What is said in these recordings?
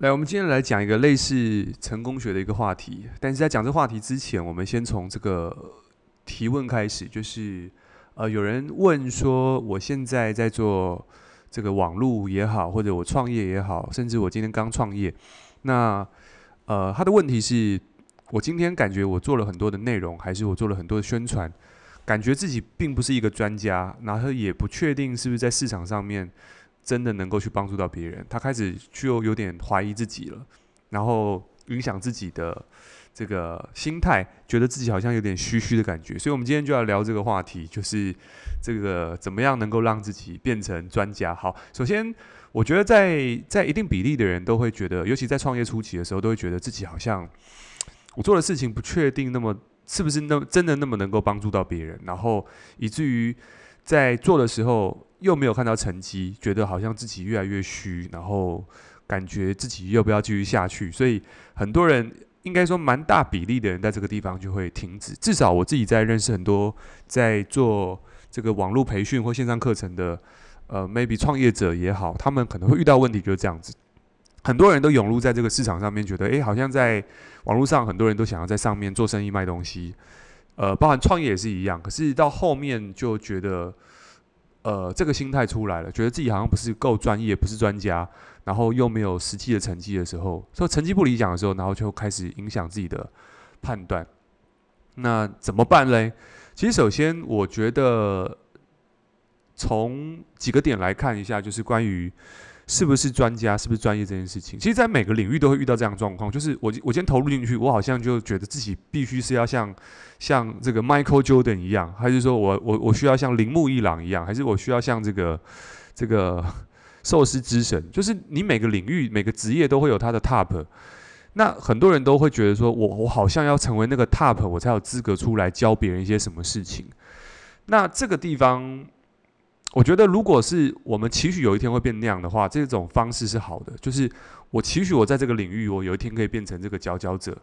来，我们今天来讲一个类似成功学的一个话题。但是在讲这话题之前，我们先从这个提问开始。就是呃，有人问说，我现在在做这个网络也好，或者我创业也好，甚至我今天刚创业，那呃，他的问题是，我今天感觉我做了很多的内容，还是我做了很多的宣传，感觉自己并不是一个专家，然后也不确定是不是在市场上面。真的能够去帮助到别人，他开始就有点怀疑自己了，然后影响自己的这个心态，觉得自己好像有点虚虚的感觉。所以，我们今天就要聊这个话题，就是这个怎么样能够让自己变成专家。好，首先，我觉得在在一定比例的人都会觉得，尤其在创业初期的时候，都会觉得自己好像我做的事情不确定那么是不是那真的那么能够帮助到别人，然后以至于在做的时候。又没有看到成绩，觉得好像自己越来越虚，然后感觉自己要不要继续下去？所以很多人应该说蛮大比例的人在这个地方就会停止。至少我自己在认识很多在做这个网络培训或线上课程的，呃，maybe 创业者也好，他们可能会遇到问题就是这样子。很多人都涌入在这个市场上面，觉得诶，好像在网络上很多人都想要在上面做生意卖东西，呃，包含创业也是一样。可是到后面就觉得。呃，这个心态出来了，觉得自己好像不是够专业，不是专家，然后又没有实际的成绩的时候，说成绩不理想的时候，然后就开始影响自己的判断。那怎么办嘞？其实首先，我觉得从几个点来看一下，就是关于。是不是专家？是不是专业这件事情？其实，在每个领域都会遇到这样的状况。就是我，我今天投入进去，我好像就觉得自己必须是要像像这个 Michael Jordan 一样，还是说我我我需要像铃木一朗一样，还是我需要像这个这个 寿司之神？就是你每个领域、每个职业都会有他的 top。那很多人都会觉得说，我我好像要成为那个 top，我才有资格出来教别人一些什么事情。那这个地方。我觉得，如果是我们期许有一天会变那样的话，这种方式是好的。就是我期许我在这个领域，我有一天可以变成这个佼佼者。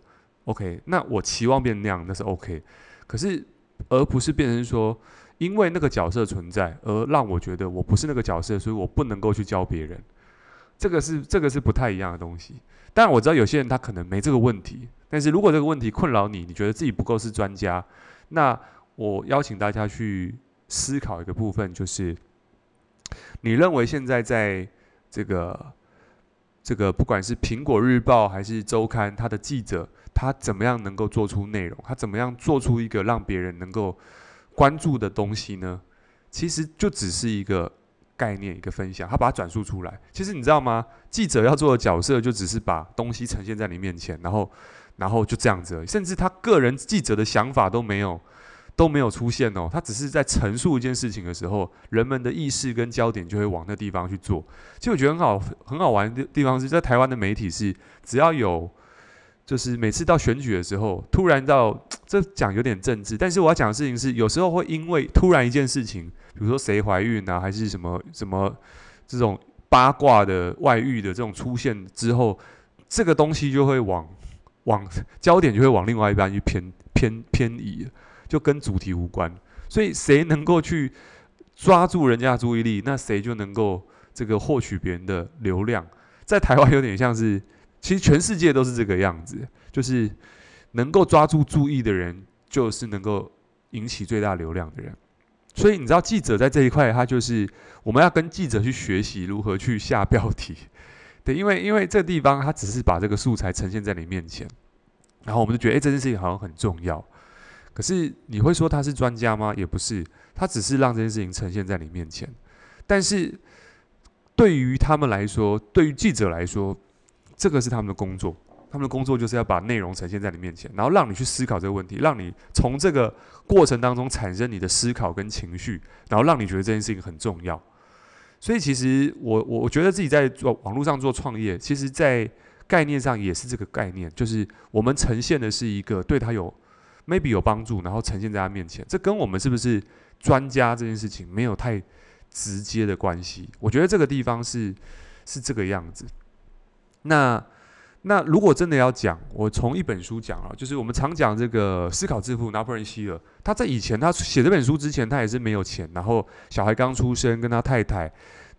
OK，那我期望变那样，那是 OK。可是，而不是变成说，因为那个角色存在，而让我觉得我不是那个角色，所以我不能够去教别人。这个是这个是不太一样的东西。当然，我知道有些人他可能没这个问题，但是如果这个问题困扰你，你觉得自己不够是专家，那我邀请大家去。思考一个部分，就是你认为现在在这个这个不管是苹果日报还是周刊，他的记者他怎么样能够做出内容？他怎么样做出一个让别人能够关注的东西呢？其实就只是一个概念，一个分享，他把它转述出来。其实你知道吗？记者要做的角色就只是把东西呈现在你面前，然后然后就这样子而已，甚至他个人记者的想法都没有。都没有出现哦，他只是在陈述一件事情的时候，人们的意识跟焦点就会往那地方去做。其实我觉得很好很好玩的地方是在台湾的媒体是，只要有就是每次到选举的时候，突然到这讲有点政治，但是我要讲的事情是，有时候会因为突然一件事情，比如说谁怀孕啊，还是什么什么这种八卦的外遇的这种出现之后，这个东西就会往往焦点就会往另外一边去偏偏偏移。就跟主题无关，所以谁能够去抓住人家的注意力，那谁就能够这个获取别人的流量。在台湾有点像是，其实全世界都是这个样子，就是能够抓住注意的人，就是能够引起最大流量的人。所以你知道，记者在这一块，他就是我们要跟记者去学习如何去下标题，对，因为因为这地方他只是把这个素材呈现在你面前，然后我们就觉得，哎，这件事情好像很重要。可是你会说他是专家吗？也不是，他只是让这件事情呈现在你面前。但是对于他们来说，对于记者来说，这个是他们的工作。他们的工作就是要把内容呈现在你面前，然后让你去思考这个问题，让你从这个过程当中产生你的思考跟情绪，然后让你觉得这件事情很重要。所以其实我我我觉得自己在做网络上做创业，其实在概念上也是这个概念，就是我们呈现的是一个对他有。Maybe 有帮助，然后呈现在他面前，这跟我们是不是专家这件事情没有太直接的关系。我觉得这个地方是是这个样子。那那如果真的要讲，我从一本书讲啊，就是我们常讲这个思考致富，拿破仑希尔，他在以前他写这本书之前，他也是没有钱，然后小孩刚出生，跟他太太，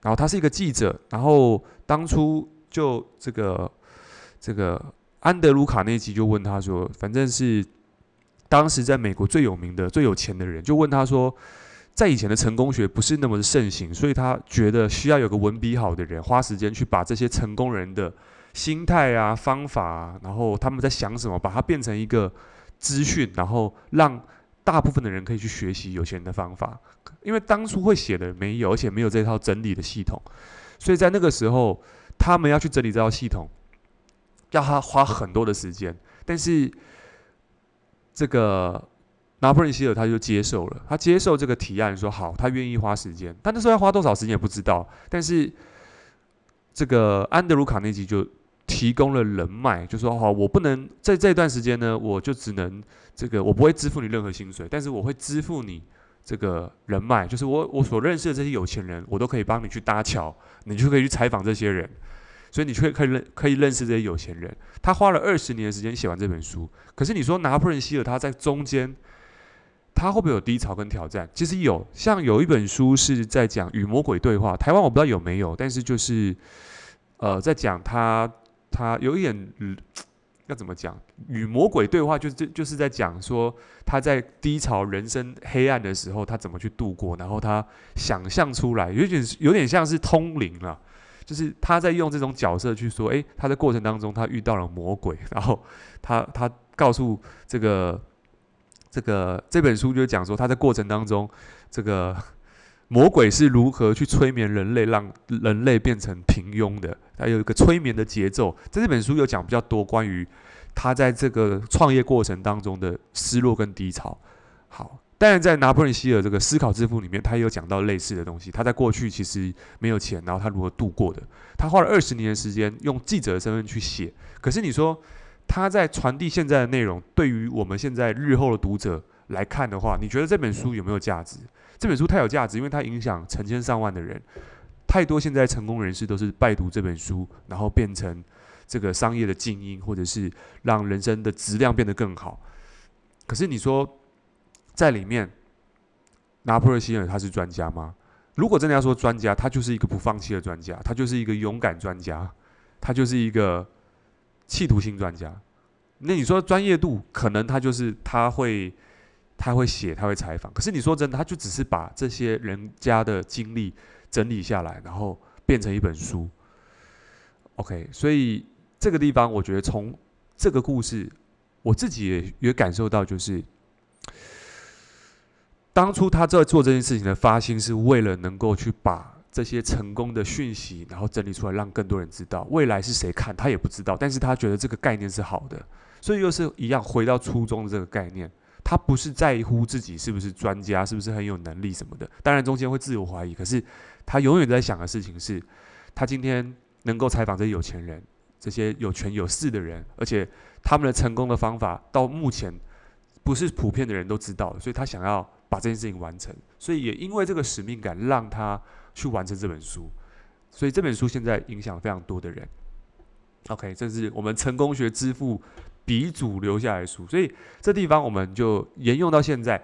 然后他是一个记者，然后当初就这个这个安德鲁卡内基就问他说，反正是当时在美国最有名的、最有钱的人，就问他说，在以前的成功学不是那么盛行，所以他觉得需要有个文笔好的人，花时间去把这些成功人的心态啊、方法啊，然后他们在想什么，把它变成一个资讯，然后让大部分的人可以去学习有钱人的方法。因为当初会写的没有，而且没有这套整理的系统，所以在那个时候，他们要去整理这套系统，要他花很多的时间。但是这个拿破仑希尔他就接受了，他接受这个提案，说好，他愿意花时间。但那时候要花多少时间也不知道。但是这个安德鲁卡内基就提供了人脉，就说好，我不能在这段时间呢，我就只能这个，我不会支付你任何薪水，但是我会支付你。这个人脉就是我我所认识的这些有钱人，我都可以帮你去搭桥，你就可以去采访这些人，所以你却可以认可以认识这些有钱人。他花了二十年的时间写完这本书，可是你说拿破仑希尔他在中间，他会不会有低潮跟挑战？其实有，像有一本书是在讲与魔鬼对话，台湾我不知道有没有，但是就是呃在讲他他有一点。嗯要怎么讲？与魔鬼对话，就是就是在讲说他在低潮、人生黑暗的时候，他怎么去度过。然后他想象出来，有点有点像是通灵了，就是他在用这种角色去说：诶，他在过程当中他遇到了魔鬼，然后他他告诉这个这个这本书就讲说他在过程当中这个。魔鬼是如何去催眠人类，让人类变成平庸的？还有一个催眠的节奏，在这本书有讲比较多关于他在这个创业过程当中的失落跟低潮。好，当然在拿破仑希尔这个思考致富里面，他也有讲到类似的东西。他在过去其实没有钱，然后他如何度过的？他花了二十年的时间用记者的身份去写。可是你说他在传递现在的内容，对于我们现在日后的读者来看的话，你觉得这本书有没有价值？这本书太有价值，因为它影响成千上万的人。太多现在成功人士都是拜读这本书，然后变成这个商业的精英，或者是让人生的质量变得更好。可是你说，在里面，拿破仑希尔他是专家吗？如果真的要说专家，他就是一个不放弃的专家，他就是一个勇敢专家，他就是一个企图心专家。那你说专业度，可能他就是他会。他会写，他会采访。可是你说真的，他就只是把这些人家的经历整理下来，然后变成一本书。OK，所以这个地方，我觉得从这个故事，我自己也也感受到，就是当初他在做这件事情的发心，是为了能够去把这些成功的讯息，然后整理出来，让更多人知道。未来是谁看，他也不知道，但是他觉得这个概念是好的，所以又是一样回到初衷的这个概念。他不是在乎自己是不是专家，是不是很有能力什么的，当然中间会自我怀疑。可是他永远在想的事情是，他今天能够采访这些有钱人，这些有权有势的人，而且他们的成功的方法到目前不是普遍的人都知道的，所以他想要把这件事情完成。所以也因为这个使命感，让他去完成这本书。所以这本书现在影响非常多的人。OK，这是我们成功学之父。鼻祖留下来的书，所以这地方我们就沿用到现在。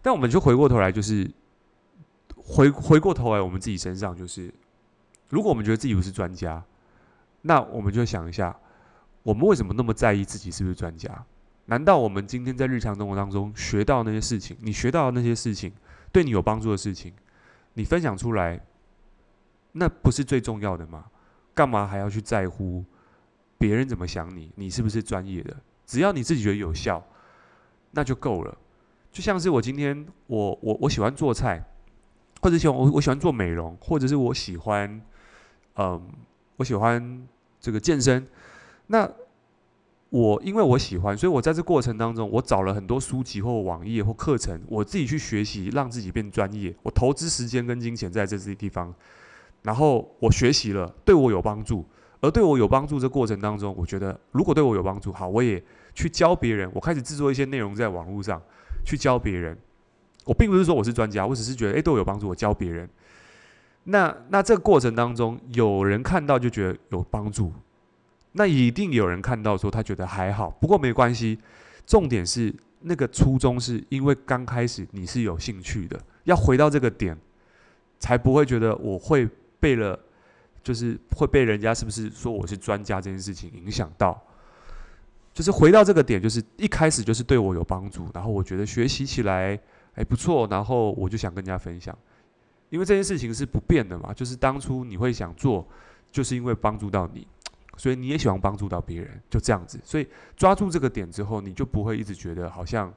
但我们就回过头来，就是回回过头来，我们自己身上，就是如果我们觉得自己不是专家，那我们就想一下，我们为什么那么在意自己是不是专家？难道我们今天在日常生活当中学到那些事情，你学到的那些事情，对你有帮助的事情，你分享出来，那不是最重要的吗？干嘛还要去在乎？别人怎么想你？你是不是专业的？只要你自己觉得有效，那就够了。就像是我今天，我我我喜欢做菜，或者喜欢我我喜欢做美容，或者是我喜欢，嗯，我喜欢这个健身。那我因为我喜欢，所以我在这过程当中，我找了很多书籍或网页或课程，我自己去学习，让自己变专业。我投资时间跟金钱在这些地方，然后我学习了，对我有帮助。而对我有帮助这过程当中，我觉得如果对我有帮助，好，我也去教别人。我开始制作一些内容在网络上去教别人。我并不是说我是专家，我只是觉得诶，对我有帮助，我教别人。那那这个过程当中，有人看到就觉得有帮助，那一定有人看到说他觉得还好。不过没关系，重点是那个初衷是因为刚开始你是有兴趣的，要回到这个点，才不会觉得我会背了。就是会被人家是不是说我是专家这件事情影响到。就是回到这个点，就是一开始就是对我有帮助，然后我觉得学习起来还不错，然后我就想跟大家分享，因为这件事情是不变的嘛，就是当初你会想做，就是因为帮助到你，所以你也喜欢帮助到别人，就这样子，所以抓住这个点之后，你就不会一直觉得好像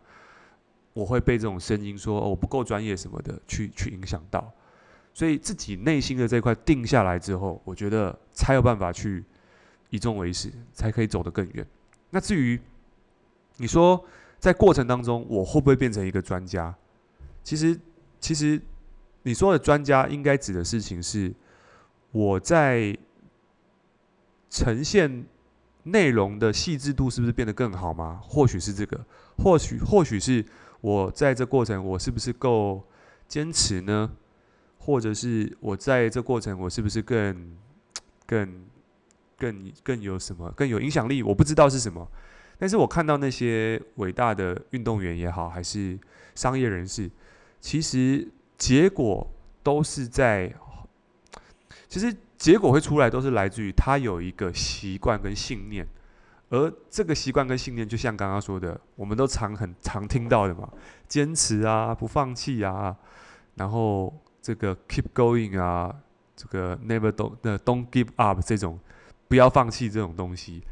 我会被这种声音说，我不够专业什么的去去影响到，所以自己内心的这块定下来之后，我觉得才有办法去以终为始，才可以走得更远。那至于你说在过程当中我会不会变成一个专家？其实，其实你说的专家应该指的事情是我在呈现内容的细致度是不是变得更好吗？或许是这个，或许或许是我在这过程我是不是够坚持呢？或者是我在这过程我是不是更更？更更有什么更有影响力？我不知道是什么，但是我看到那些伟大的运动员也好，还是商业人士，其实结果都是在，其实结果会出来，都是来自于他有一个习惯跟信念，而这个习惯跟信念，就像刚刚说的，我们都常很常听到的嘛，坚持啊，不放弃啊，然后这个 keep going 啊，这个 never don't don't give up 这种。不要放弃这种东西，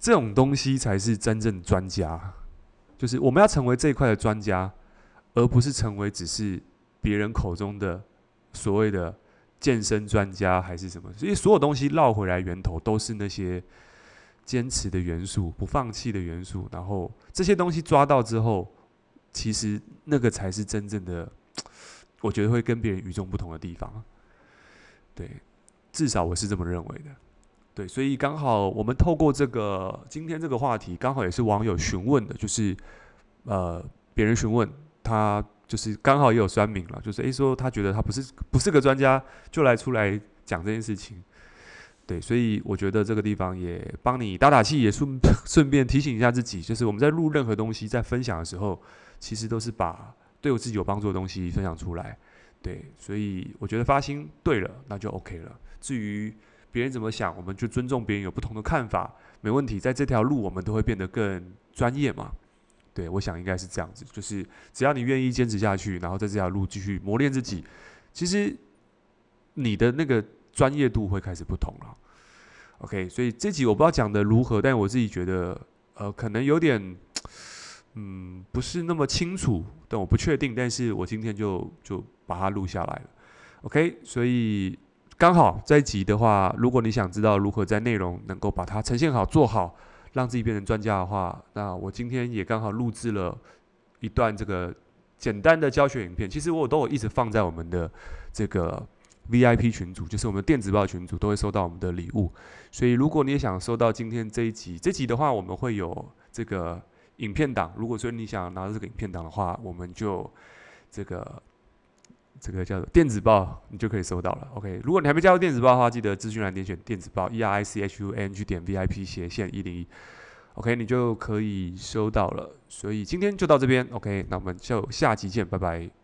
这种东西才是真正专家。就是我们要成为这一块的专家，而不是成为只是别人口中的所谓的健身专家还是什么。所以所有东西绕回来，源头都是那些坚持的元素、不放弃的元素。然后这些东西抓到之后，其实那个才是真正的，我觉得会跟别人与众不同的地方。对，至少我是这么认为的。对，所以刚好我们透过这个今天这个话题，刚好也是网友询问的，就是呃别人询问他，就是刚好也有酸民了，就是诶说他觉得他不是不是个专家，就来出来讲这件事情。对，所以我觉得这个地方也帮你打打气，也顺 顺便提醒一下自己，就是我们在录任何东西，在分享的时候，其实都是把对我自己有帮助的东西分享出来。对，所以我觉得发心对了，那就 OK 了。至于别人怎么想，我们就尊重别人有不同的看法，没问题。在这条路，我们都会变得更专业嘛。对，我想应该是这样子，就是只要你愿意坚持下去，然后在这条路继续磨练自己，其实你的那个专业度会开始不同了。OK，所以这集我不知道讲的如何，但我自己觉得，呃，可能有点，嗯，不是那么清楚，但我不确定。但是我今天就就把它录下来了。OK，所以。刚好这一集的话，如果你想知道如何在内容能够把它呈现好、做好，让自己变成专家的话，那我今天也刚好录制了一段这个简单的教学影片。其实我都有一直放在我们的这个 VIP 群组，就是我们电子报群组都会收到我们的礼物。所以如果你也想收到今天这一集，这集的话我们会有这个影片档。如果说你想拿到这个影片档的话，我们就这个。这个叫做电子报，你就可以收到了。OK，如果你还没加入电子报的话，记得资讯栏点选电子报，E R I C H U N G 点 V I P 斜线一零一，OK，你就可以收到了。所以今天就到这边，OK，那我们就下集见，拜拜。